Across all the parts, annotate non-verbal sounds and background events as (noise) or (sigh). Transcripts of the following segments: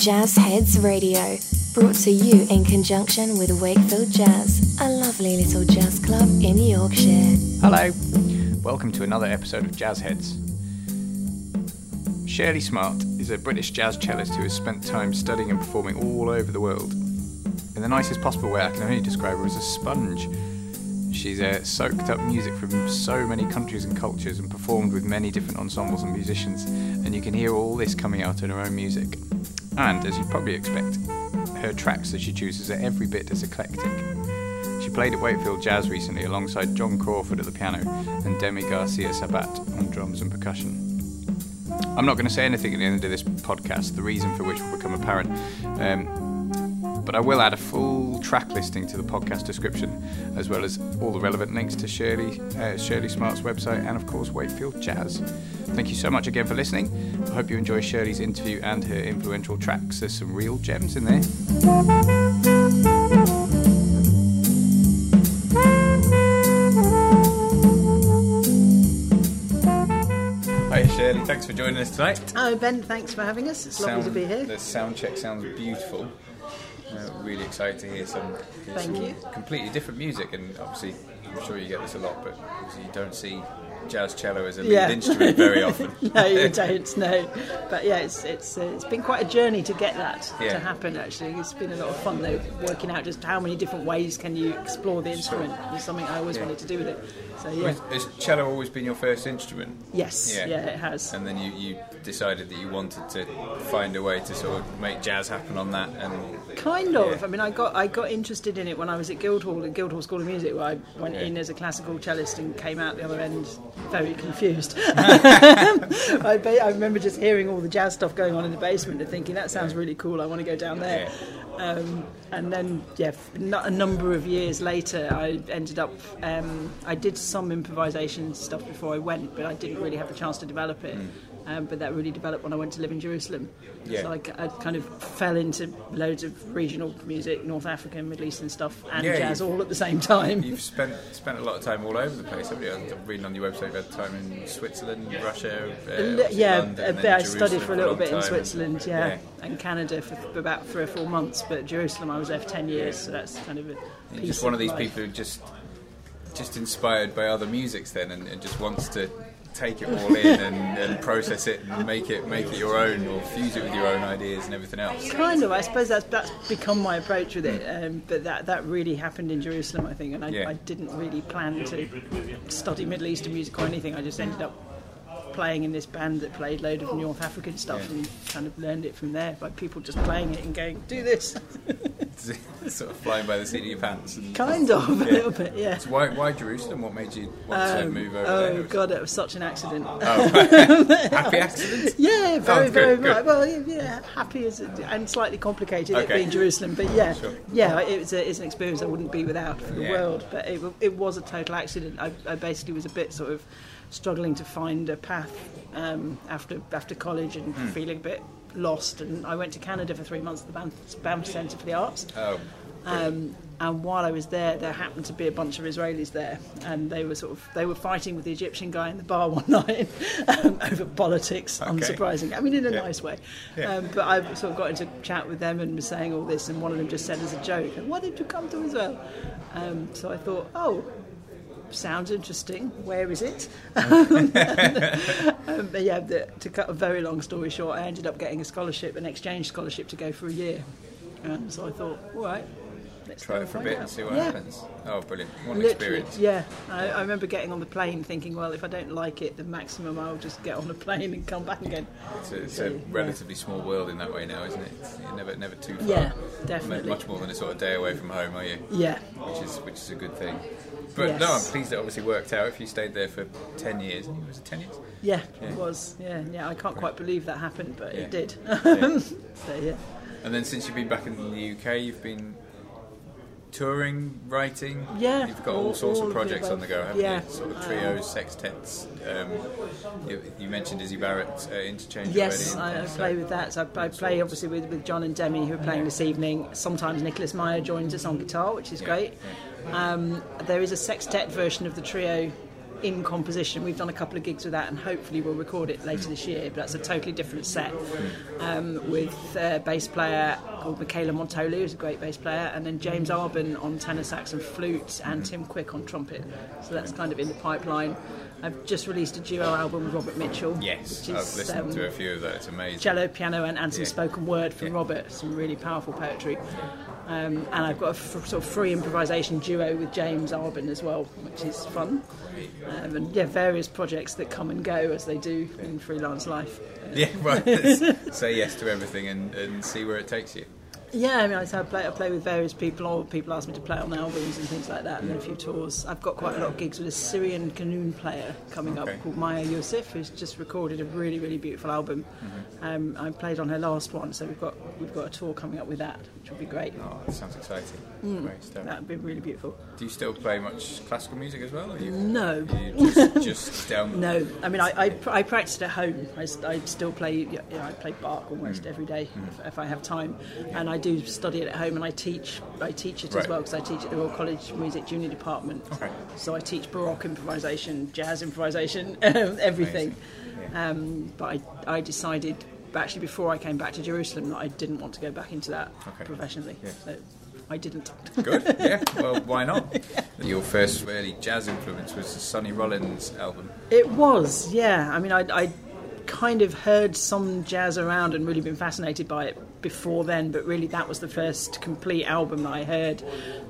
Jazz Heads Radio, brought to you in conjunction with Wakefield Jazz, a lovely little jazz club in Yorkshire. Hello, welcome to another episode of Jazz Heads. Shirley Smart is a British jazz cellist who has spent time studying and performing all over the world. In the nicest possible way, I can only describe her as a sponge. She's uh, soaked up music from so many countries and cultures and performed with many different ensembles and musicians, and you can hear all this coming out in her own music. And, as you'd probably expect, her tracks that she chooses are every bit as eclectic. She played at Wakefield Jazz recently alongside John Crawford at the piano and Demi Garcia Sabat on drums and percussion. I'm not going to say anything at the end of this podcast, the reason for which will become apparent. Um, but I will add a full track listing to the podcast description, as well as all the relevant links to Shirley, uh, Shirley Smart's website and, of course, Wakefield Jazz. Thank you so much again for listening. I hope you enjoy Shirley's interview and her influential tracks. There's some real gems in there. Hi Shirley, thanks for joining us tonight. Oh, Ben, thanks for having us. It's lovely to be here. The sound check sounds beautiful. Uh, really excited to hear some, hear Thank some you. completely different music, and obviously, I'm sure you get this a lot, but obviously, you don't see jazz cello as a lead Yeah. instrument very often. (laughs) no, you don't. No, but yeah, it's it's uh, it's been quite a journey to get that Yeah. to happen. Actually, it's been a lot of fun though, working out just how many different ways can you explore the instrument. It's something I always Yeah. wanted to do with it. So yeah, Has, cello always been your first instrument? yes, Yeah. yeah, it has. And then you, you decided that you wanted to find a way to sort of make jazz happen on that, and Kind of. Yeah. I mean, I got I got interested in it when I was at Guildhall, at Guildhall School of Music, where I went Yeah. in as a classical cellist and came out the other end very confused. (laughs) (laughs) I, ba- I remember just hearing all the jazz stuff going on in the basement and thinking that sounds really cool. I want to go down there. Um, and then, yeah, a number of years later, I ended up. Um, I did some improvisation stuff before I went, but I didn't really have the chance to develop it. Um, but that really developed when I went to live in Jerusalem. Yeah. So I, I kind of fell into loads of regional music, North African, Middle Eastern stuff, and Yeah, jazz all at the same time. You've spent spent a lot of time all over the place, haven't you? I'm reading on your website, you've had time in Switzerland, Russia, uh, yeah, London, a bit. I studied for a little bit in. Switzerland, yeah, Yeah. and Canada for about three or four months. But Jerusalem, I was there for ten years, so that's kind of a You're piece just one of these life. people who just just inspired by other musics then and, and just wants to take it all in and, and process it and make it make it your own or fuse it with your own ideas and everything else. Kind of, I suppose that's that's become my approach with it. Um, but that that really happened in Jerusalem, I think, and I, Yeah. I didn't really plan to study Middle Eastern music or anything. I just ended up playing in this band that played load of North African stuff Yeah. and kind of learned it from there by people just playing it and going, "Do this." (laughs) (laughs) sort of flying by the seat of your pants. And, kind of a little bit, yeah. So why, why Jerusalem? What made you want to Um, move over oh there? god, it was such an accident. (laughs) Happy accident? Yeah, very, good, very good. Well, yeah, yeah, happy as and slightly complicated it being Jerusalem, but yeah, Sure. yeah, it was a, it's an experience I wouldn't be without for the Yeah. world. But it, it was a total accident. I, I basically was a bit sort of struggling to find a path um, after after college and Hmm. feeling a bit lost. And I went to Canada for three months at the Banff, Banff Centre for the Arts. Oh, Um, and while I was there, there happened to be a bunch of Israelis there, and they were sort of they were fighting with the Egyptian guy in the bar (laughs) one night um, over politics. Okay. Unsurprising, I mean in a Yeah. nice way. Yeah. Um, but I sort of got into chat with them and was saying all this, and one of them just said as a joke, "Why did you come to Israel?" Um, so I thought, oh. Sounds interesting. Where is it? (laughs) um, but yeah, the, to cut a very long story short, I ended up getting a scholarship, an exchange scholarship, to go for a year. Um, so I thought, all right, let's try it for a bit out. and see what yeah. happens. Oh, brilliant. What an Literally, experience. yeah. I, I remember getting on the plane thinking, well, if I don't like it, the maximum I'll just get on a plane and come back again. It's a, it's So, a yeah. relatively small world in that way now, isn't it? It's, you're never, never too far. Yeah, definitely. Much more than a sort of day away from home, are you? Yeah, Which is which is a good thing. But no, I'm pleased it obviously worked out. If you stayed there for ten years, was it ten years? yeah, Yeah. it was. Yeah, yeah. I can't quite believe that happened, but Yeah. it did. Yeah. (laughs) so yeah. And then since you've been back in the UK, you've been touring, writing. Yeah, You've got all, all- sorts all of of projects on the go, haven't Yeah, you? Sort of trios, sextets. Um, you, you mentioned Issie Barratt uh, interchange Yes, already. I, I play with that. So I, I play obviously with, with John and Demi who are playing this evening. Sometimes Nicolas Meier joins us on guitar, which is Yeah, great. Um, there is a sextet version of the trio in composition. We've done a couple of gigs with that, and hopefully we'll record it later this year. But that's a totally different set um, with a bass player called Michaela Montolu, who's a great bass player, and then James Arben on tenor sax and flute, and Tim Quick on trumpet. So that's kind of in the pipeline. I've just released a duo album with Robert Mitchell. Yes, which I've is, listened um, to a few of that. It's amazing. cello, piano, and, and some Yeah. spoken word from Yeah. Robert. Some really powerful poetry. Um, and I've got a f- sort of free improvisation duo with James Arben as well, which is fun. Um, and yeah, various projects that come and go as they do in freelance life. Yeah, (laughs) right. Say yes to everything and, and see where it takes you. Yeah, I mean, I, I play, I play with various people, or people ask me to play on albums and things like that, and then a few tours. I've got quite a lot of gigs with a Syrian qanun player coming Okay. up called Maya Youssef, who's just recorded a really, really beautiful album. Um, I played on her last one, so we've got we've got a tour coming up with that, which will be great. Oh, that sounds exciting. Mm. Stuff. That'd be really beautiful. Do you still play much classical music as well? You, No. (laughs) just, just down. No, I mean I, I, I practice at home. I, I still play. You know, I play Bach Mm. almost every day if, if I have time, and I do study it at home. And I teach. I teach it Right. as well because I teach at the Royal College Music Junior Department. Okay. So I teach Baroque improvisation, jazz improvisation, (laughs) everything. Yeah. Um, but I, I decided actually before I came back to Jerusalem that I didn't want to go back into that Okay. professionally. Yeah. So I didn't. Good, (laughs) yeah. Well, why not? Your first really jazz influence was the Sonny Rollins album. It was, yeah. I mean, I, I kind of heard some jazz around and really been fascinated by it before then, but really that was the first complete album that I heard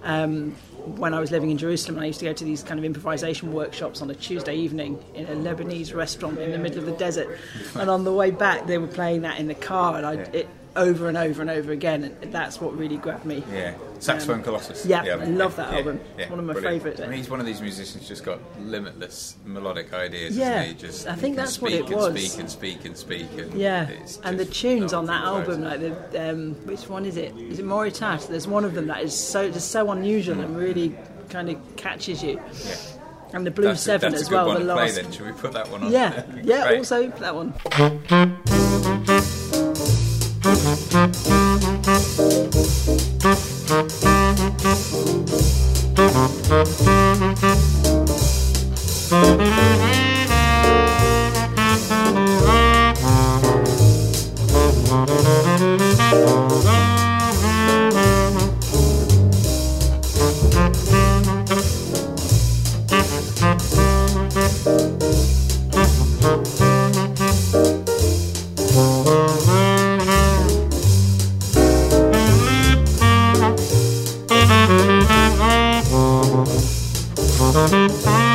um, when I was living in Jerusalem. I used to go to these kind of improvisation workshops on a Tuesday evening in a Lebanese restaurant in the middle of the desert. And on the way back, they were playing that in the car, and I, it over and over and over again. And that's what really grabbed me. Yeah, Saxophone Um, Colossus. yeah, I love that Yeah, album. yeah, one of my brilliant. favourite. I mean, he's one of these musicians just got limitless melodic ideas. Yeah, isn't he? Just I think that's what it and was. Speak and speak and speak and Yeah, and the tunes on that album, like the um, which one is it? Is it Moritat? There's one of them that is so just so unusual and really kind of catches you. Yeah. And the Blue That's, Seven as a good well. the to play last, then. Should we put that one on? yeah, (laughs) yeah. Great. Also that one. Música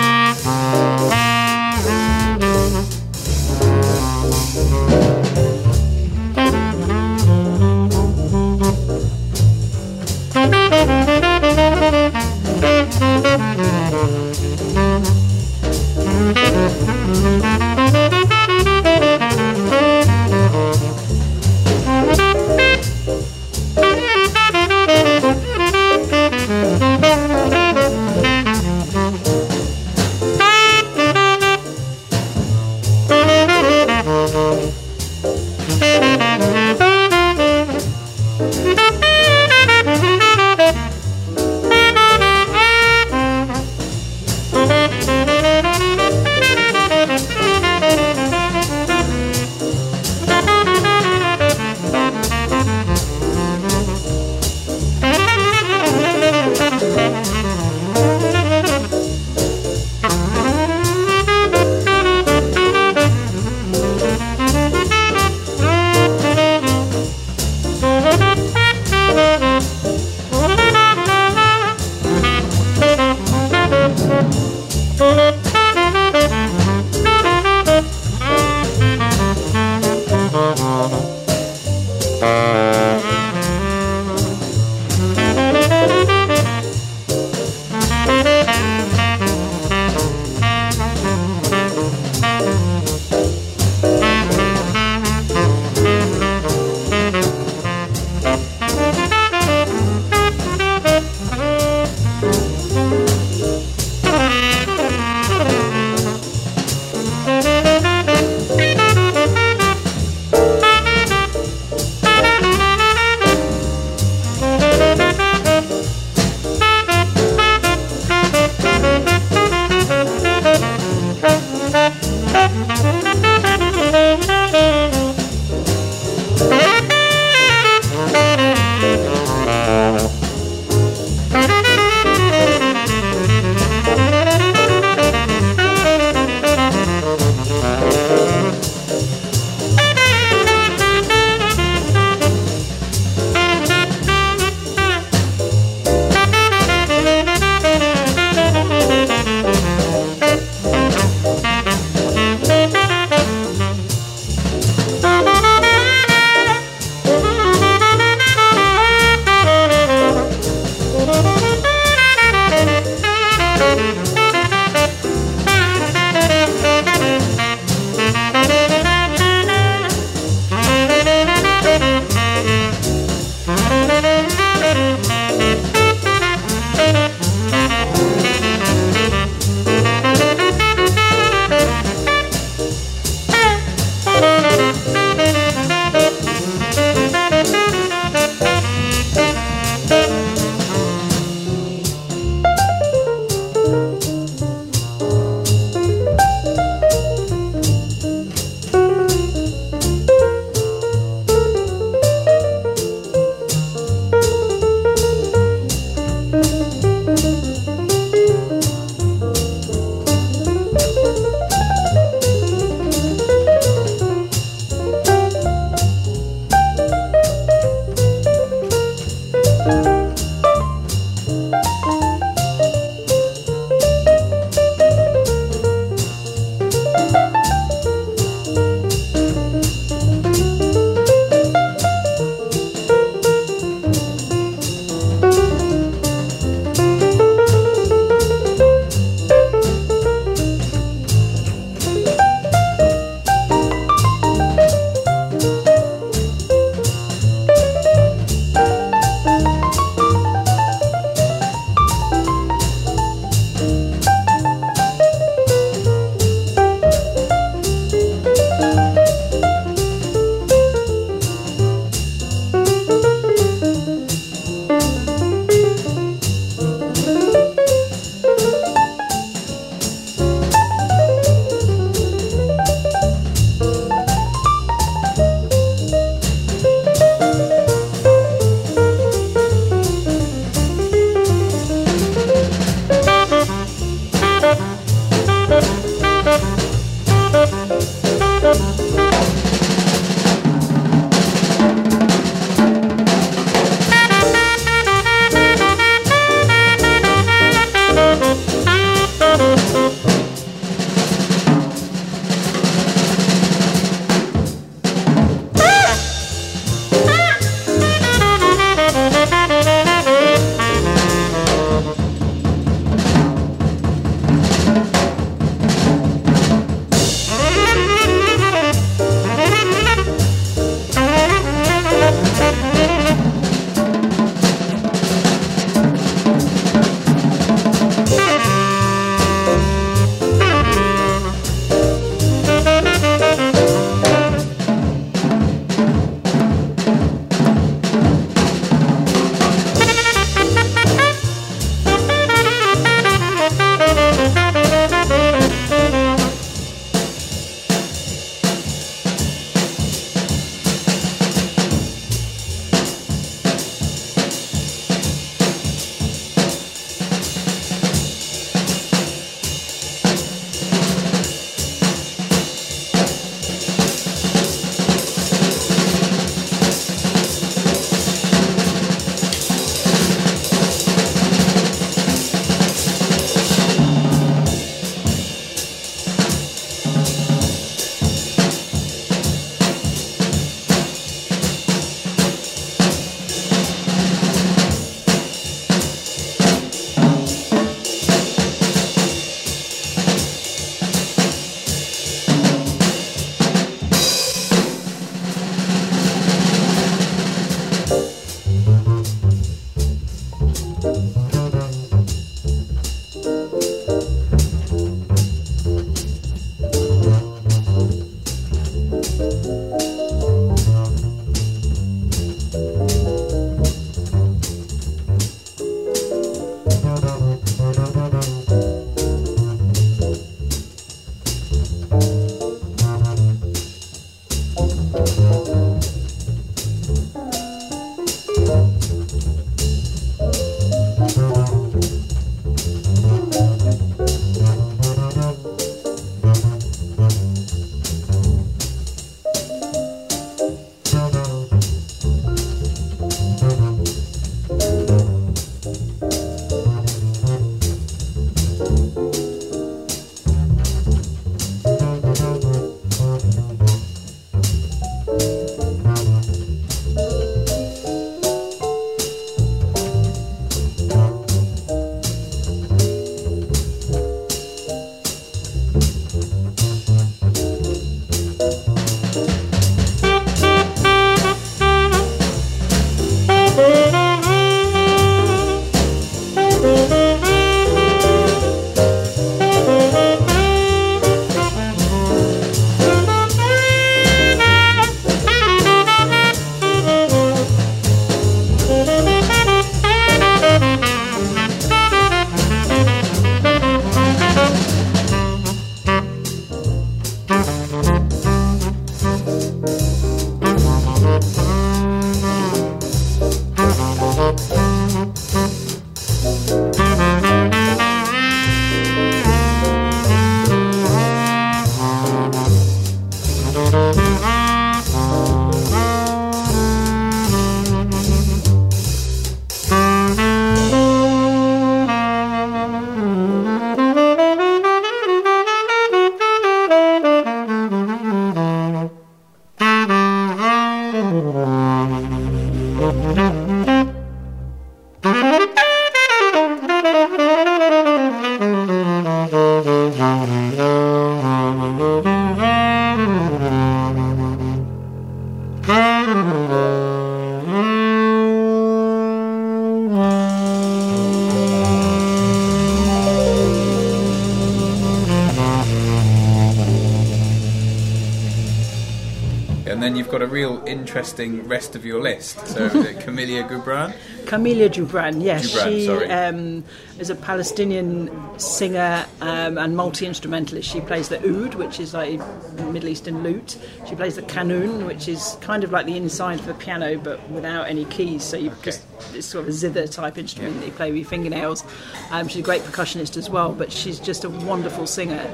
real interesting rest of your list. So Kamilya Jubran? Kamilya Jubran, yes, Jubran, she um, is a Palestinian singer um, and multi instrumentalist. She plays the oud, which is like a Middle Eastern lute. She plays the kanun, which is kind of like the inside of a piano but without any keys. So you just it's sort of a zither type instrument that you play with your fingernails. Um, she's a great percussionist as well, but she's just a wonderful singer,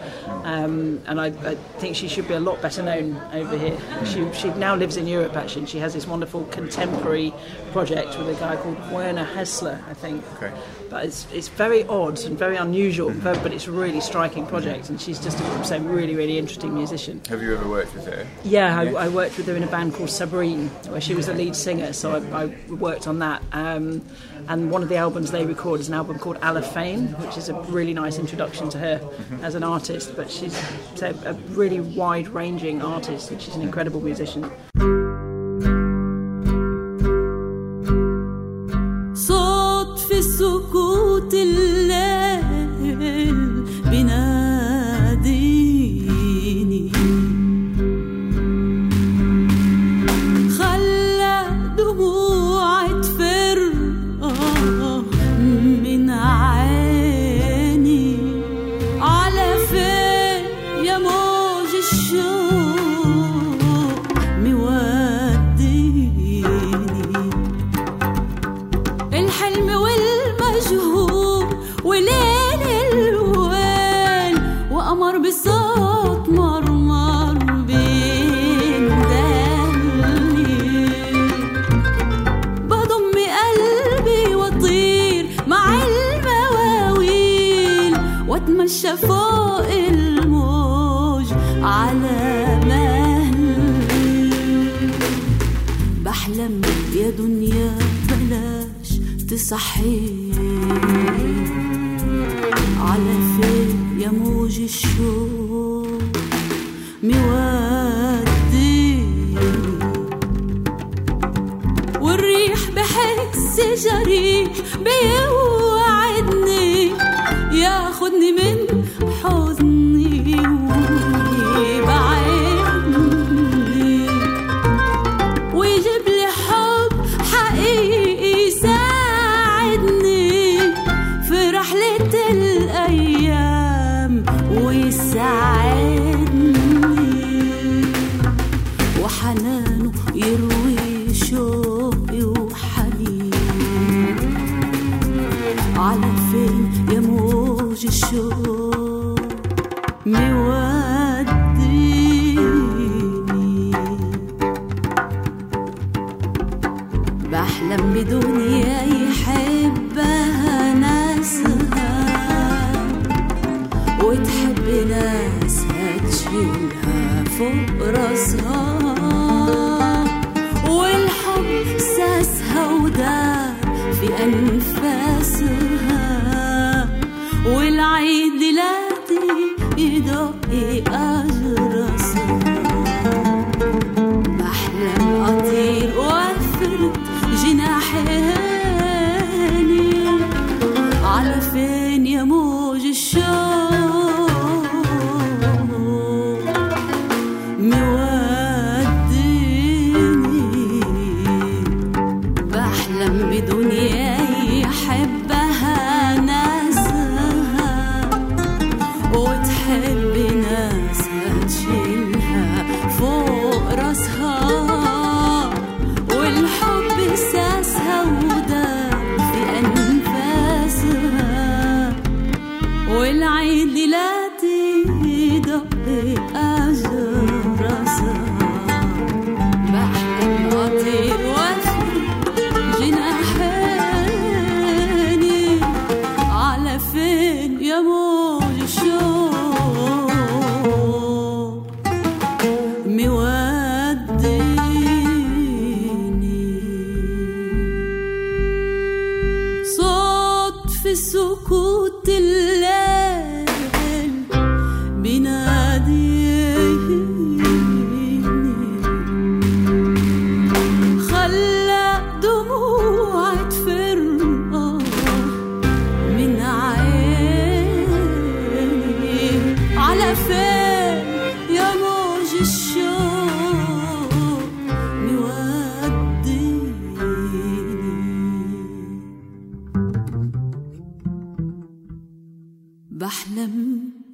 um, and I, I think she should be a lot better known over here. She she now lives in Europe actually. and She has this wonderful contemporary project with a guy called Werner Hasler, I think. Okay. But it's it's very odd and very unusual, but it's a really striking project, and she's just a so really really interesting musician. Have you ever worked with her? Yeah, I, I worked with her in a band called Sabreen, where she was the lead singer. So I, I worked on that. Um, and one of the albums they record is an album called Ala Fein, which is a really nice introduction to her as an artist. But she's a, a really wide-ranging artist, and she's an incredible musician. صوت ال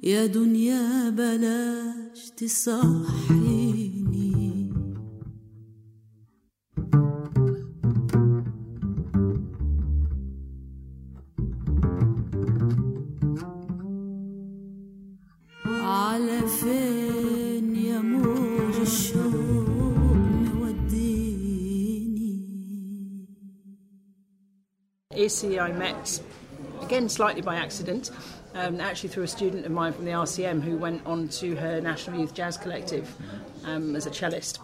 يا دنيا بلاش تصحيني على فين يا موج الشوق موديني؟ Issy I met again slightly by accident, um, actually through a student of mine from the RCM who went on to her National Youth Jazz Collective um, as a cellist.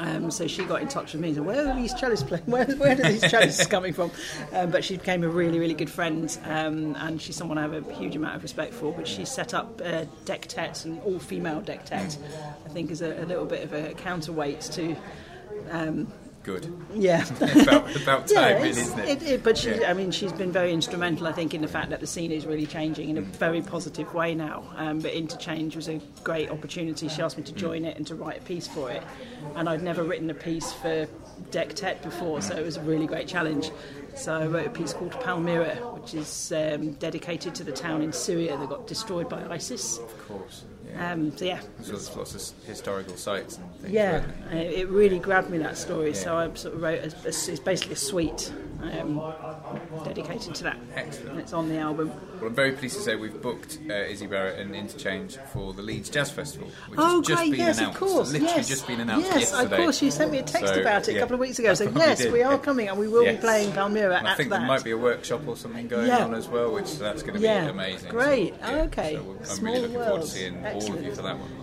Um, so she got in touch with me and said, Where are these cellists playing? (laughs) Where, where are these cellists coming from? Um, but she became a really, really good friend um, and she's someone I have a huge amount of respect for. But she set up uh, Dectet, an all female Dectet, I think is a, a little bit of a counterweight to. Good. yeah. (laughs) about, about time, Yeah, isn't it? it- it- but she, Yeah. I mean, she's been very instrumental, I think, in the fact that the scene is really changing in a very positive way now. Um, but Interchange was a great opportunity. She asked me to join it and to write a piece for it, and I'd never written a piece for Dectet before, so it was a really great challenge. So I wrote a piece called Palmyra, which is um, dedicated to the town in Syria that got destroyed by ISIS. Of course. Yeah. Um, so yeah, There's lots, of historical sites and things. yeah, uh, it really grabbed me that story. So I sort of wrote a, it's basically a suite um, dedicated to that. Excellent. And it's on the album. Well, I'm very pleased to say we've booked uh, Issie Barratt and Interchange for the Leeds Jazz Festival, which oh, has just great! been yes, announced. of course. Literally yes. just been announced Yes, yesterday. of course. You sent me a text So, about it yeah. a couple of weeks ago. So (laughs) yes, did, we are coming, and we will Yes. be playing Palmyra And I think that. there might be a workshop or something going Yeah. on as well, which so that's going to be Yeah. amazing. Great. So, Oh, yeah, okay. So I'm Small really looking forward to world. seeing all of you for that one.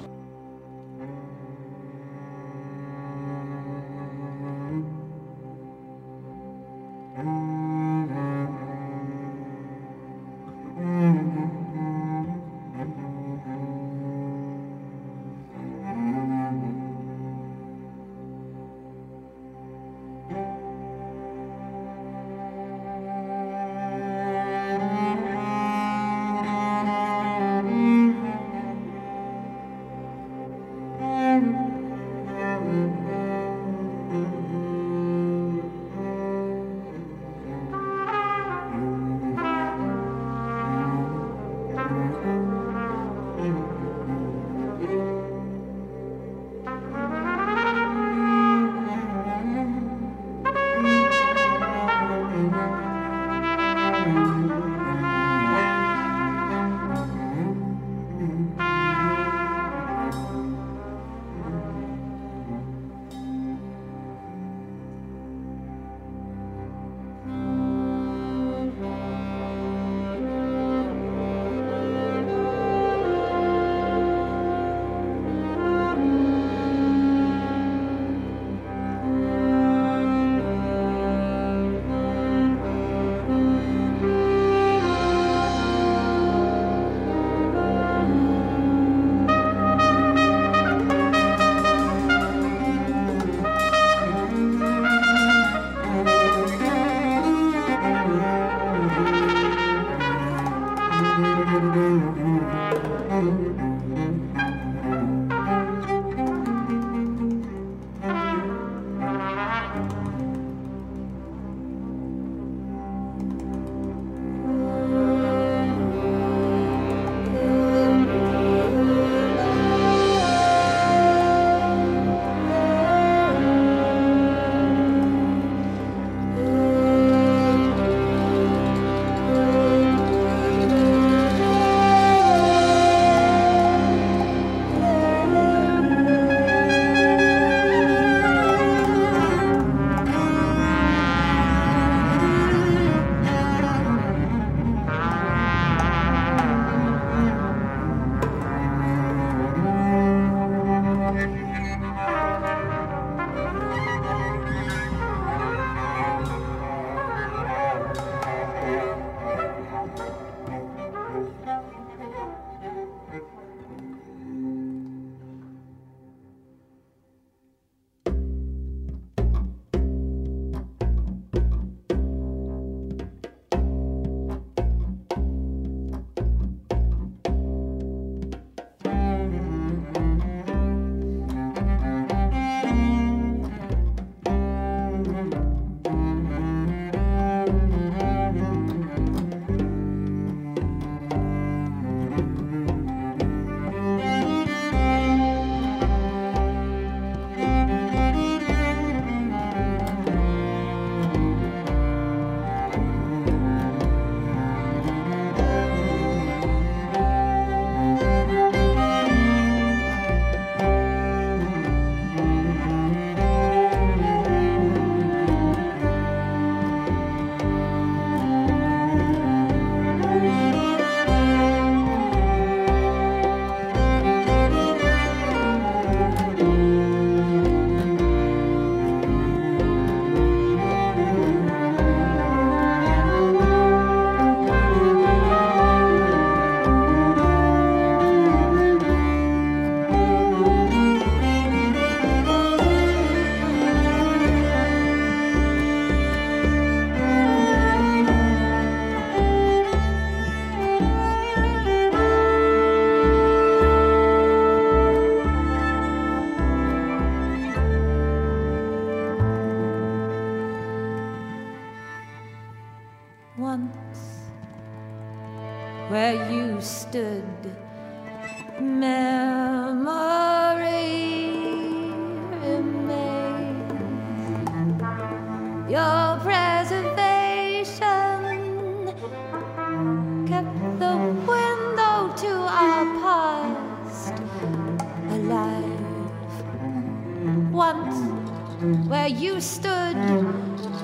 Where you stood,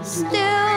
still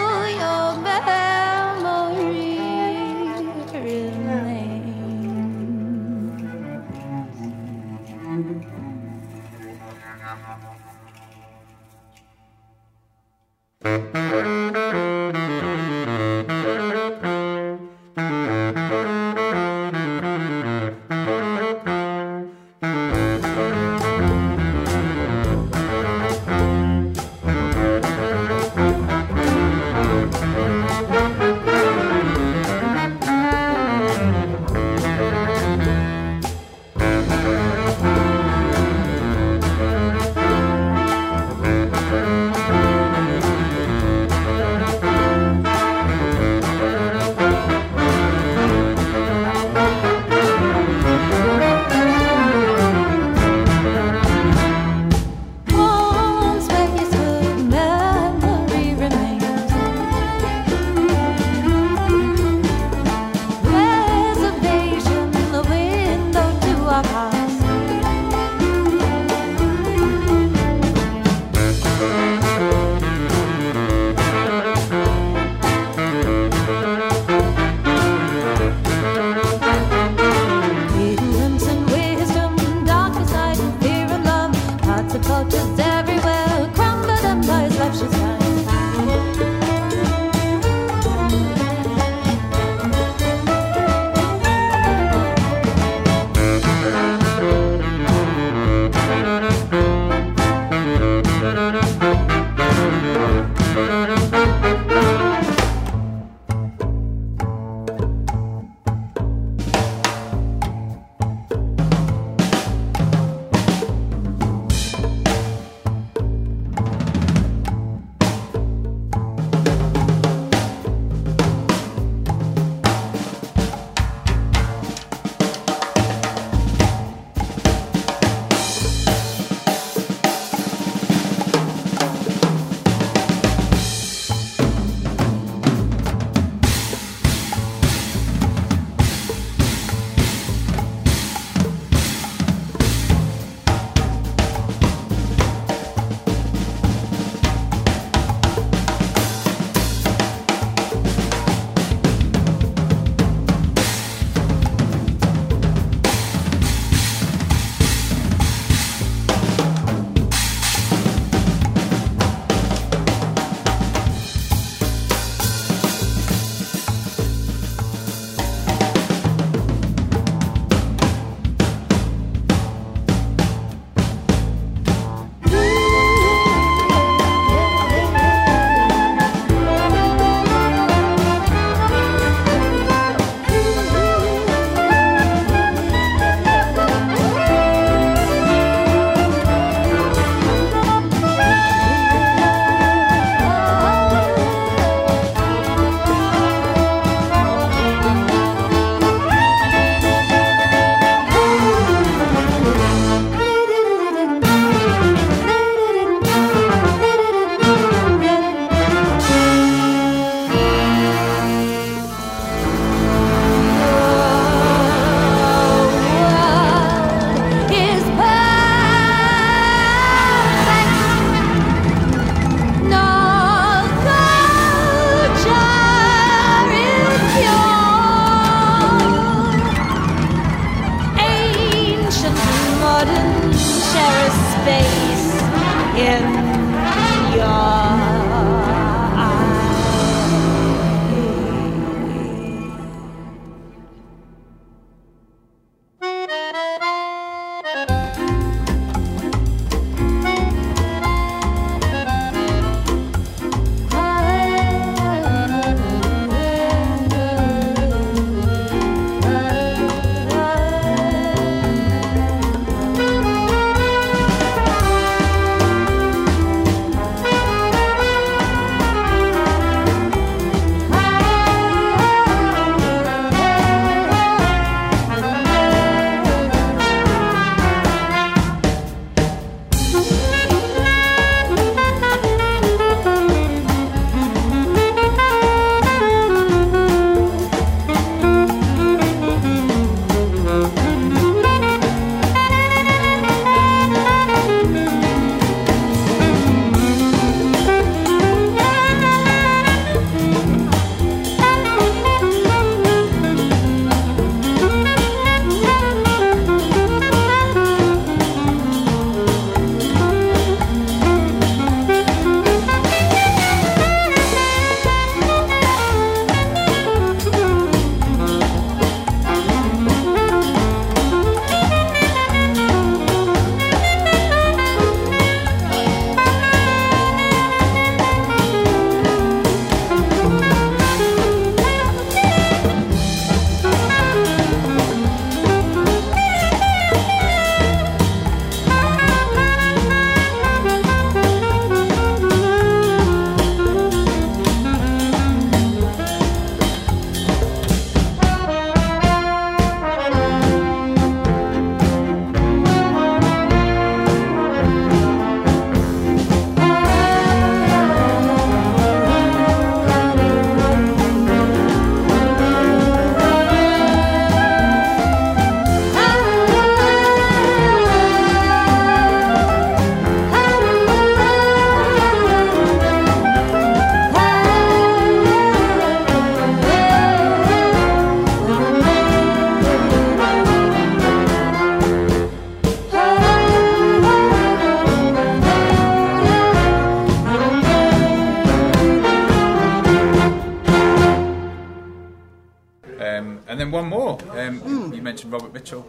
Robert Mitchell.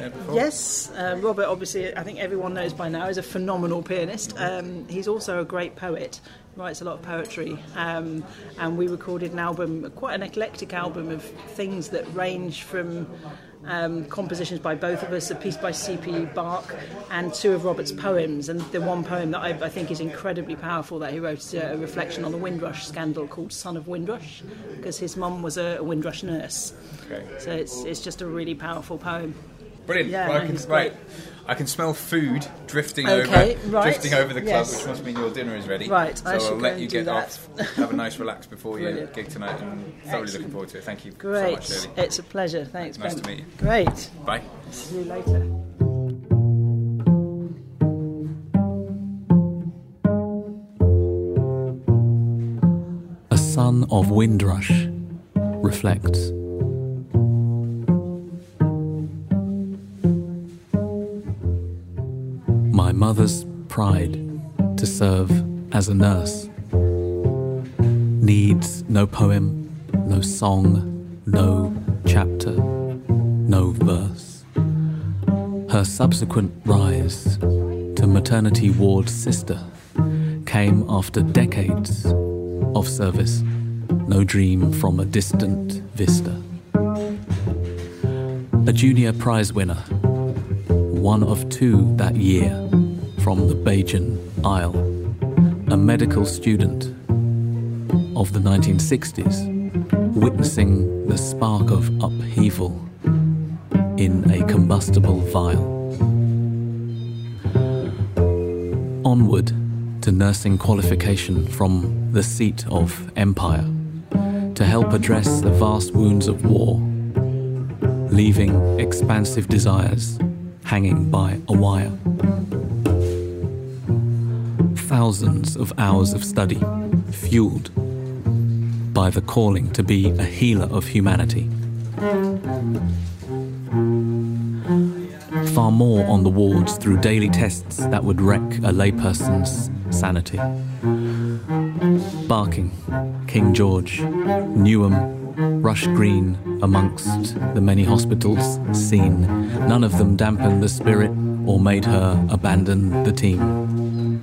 Uh. Yes, um, Robert, obviously, I think everyone knows by now, is a phenomenal pianist. Um, he's also a great poet, writes a lot of poetry. Um, and we recorded an album, quite an eclectic album of things that range from um, compositions by both of us, a piece by C.P. Bach, and two of Robert's poems. And the one poem that I, I think is incredibly powerful that he wrote is a reflection on the Windrush scandal called Son of Windrush, because his mum was a, a Windrush nurse. Okay. So it's, it's just a really powerful poem. Brilliant. Yeah, Right, I can, right. I can smell food drifting Okay, over, right. drifting over the club, Yes. which must mean your dinner is ready. Right, So I shall will let you get that. off, have a nice relax before your gig tonight, and thoroughly looking forward to it. Thank you so Great. much, Shirley. It's a pleasure. Thanks, Nice Ben. to meet you. Great. Bye. See you later. A son of Windrush reflects. My mother's pride to serve as a nurse needs no poem, no song, no chapter, no verse. Her subsequent rise to maternity ward sister came after decades of service, no dream from a distant vista. A junior prize winner, one of two that year from the Bajan Isle, a medical student of the 1960s, witnessing the spark of upheaval in a combustible vial. Onward to nursing qualification from the seat of empire to help address the vast wounds of war, leaving expansive desires hanging by a wire. Thousands of hours of study, fueled by the calling to be a healer of humanity. Far more on the wards through daily tests that would wreck a layperson's sanity. Barking, King George, Newham, Rush Green, amongst the many hospitals seen, none of them dampened the spirit or made her abandon the team.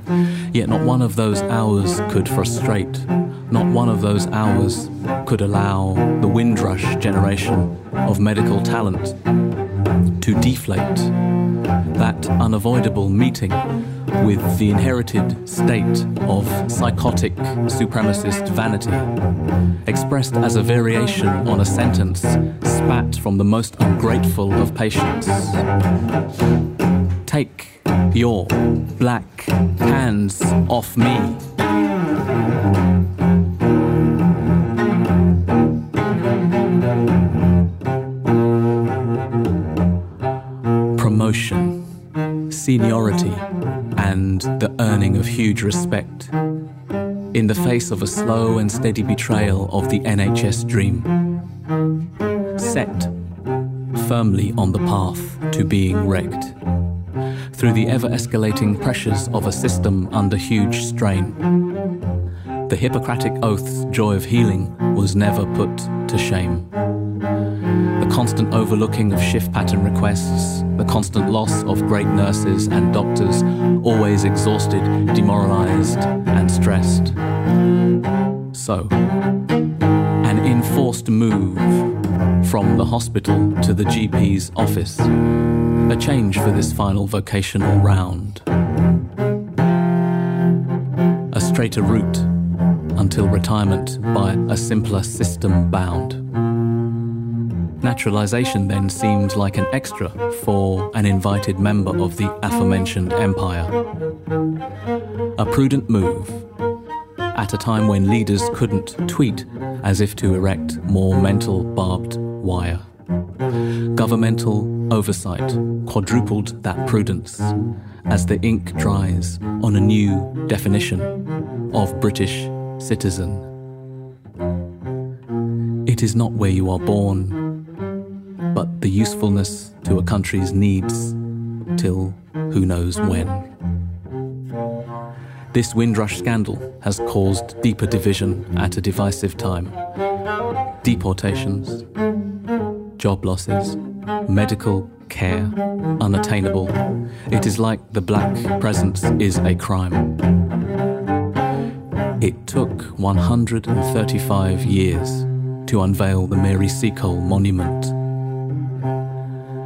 Yet not one of those hours could frustrate, not one of those hours could allow the Windrush generation of medical talent to deflate that unavoidable meeting with the inherited state of psychotic supremacist vanity, expressed as a variation on a sentence spat from the most ungrateful of patients. Take your black hands off me. Promotion, seniority, and the earning of huge respect. In the face of a slow and steady betrayal of the NHS dream. Set firmly on the path to being wrecked through the ever escalating pressures of a system under huge strain. The Hippocratic Oath's joy of healing was never put to shame. Constant overlooking of shift pattern requests, the constant loss of great nurses and doctors, always exhausted, demoralized, and stressed. So, an enforced move from the hospital to the GP's office. A change for this final vocational round. A straighter route until retirement by a simpler system bound. Naturalization then seemed like an extra for an invited member of the aforementioned empire. A prudent move at a time when leaders couldn't tweet as if to erect more mental barbed wire. Governmental oversight quadrupled that prudence as the ink dries on a new definition of British citizen. It is not where you are born, but the usefulness to a country's needs till who knows when. This Windrush scandal has caused deeper division at a divisive time. Deportations, job losses, medical care unattainable. It is like the black presence is a crime. It took 135 years to unveil the Mary Seacole Monument.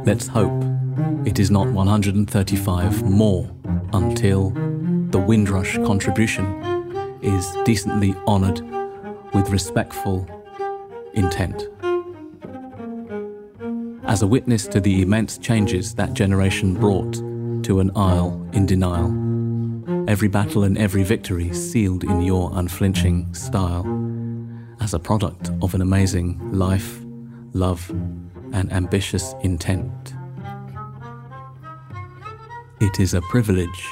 Let's hope it is not 135 more until the Windrush contribution is decently honoured with respectful intent. As a witness to the immense changes that generation brought to an isle in denial, every battle and every victory sealed in your unflinching style, as a product of an amazing life, love, and ambitious intent. It is a privilege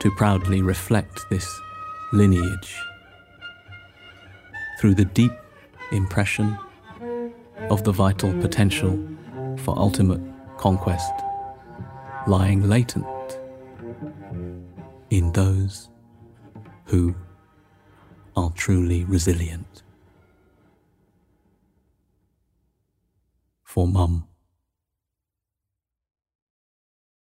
to proudly reflect this lineage through the deep impression of the vital potential for ultimate conquest lying latent in those who are truly resilient. For Mum.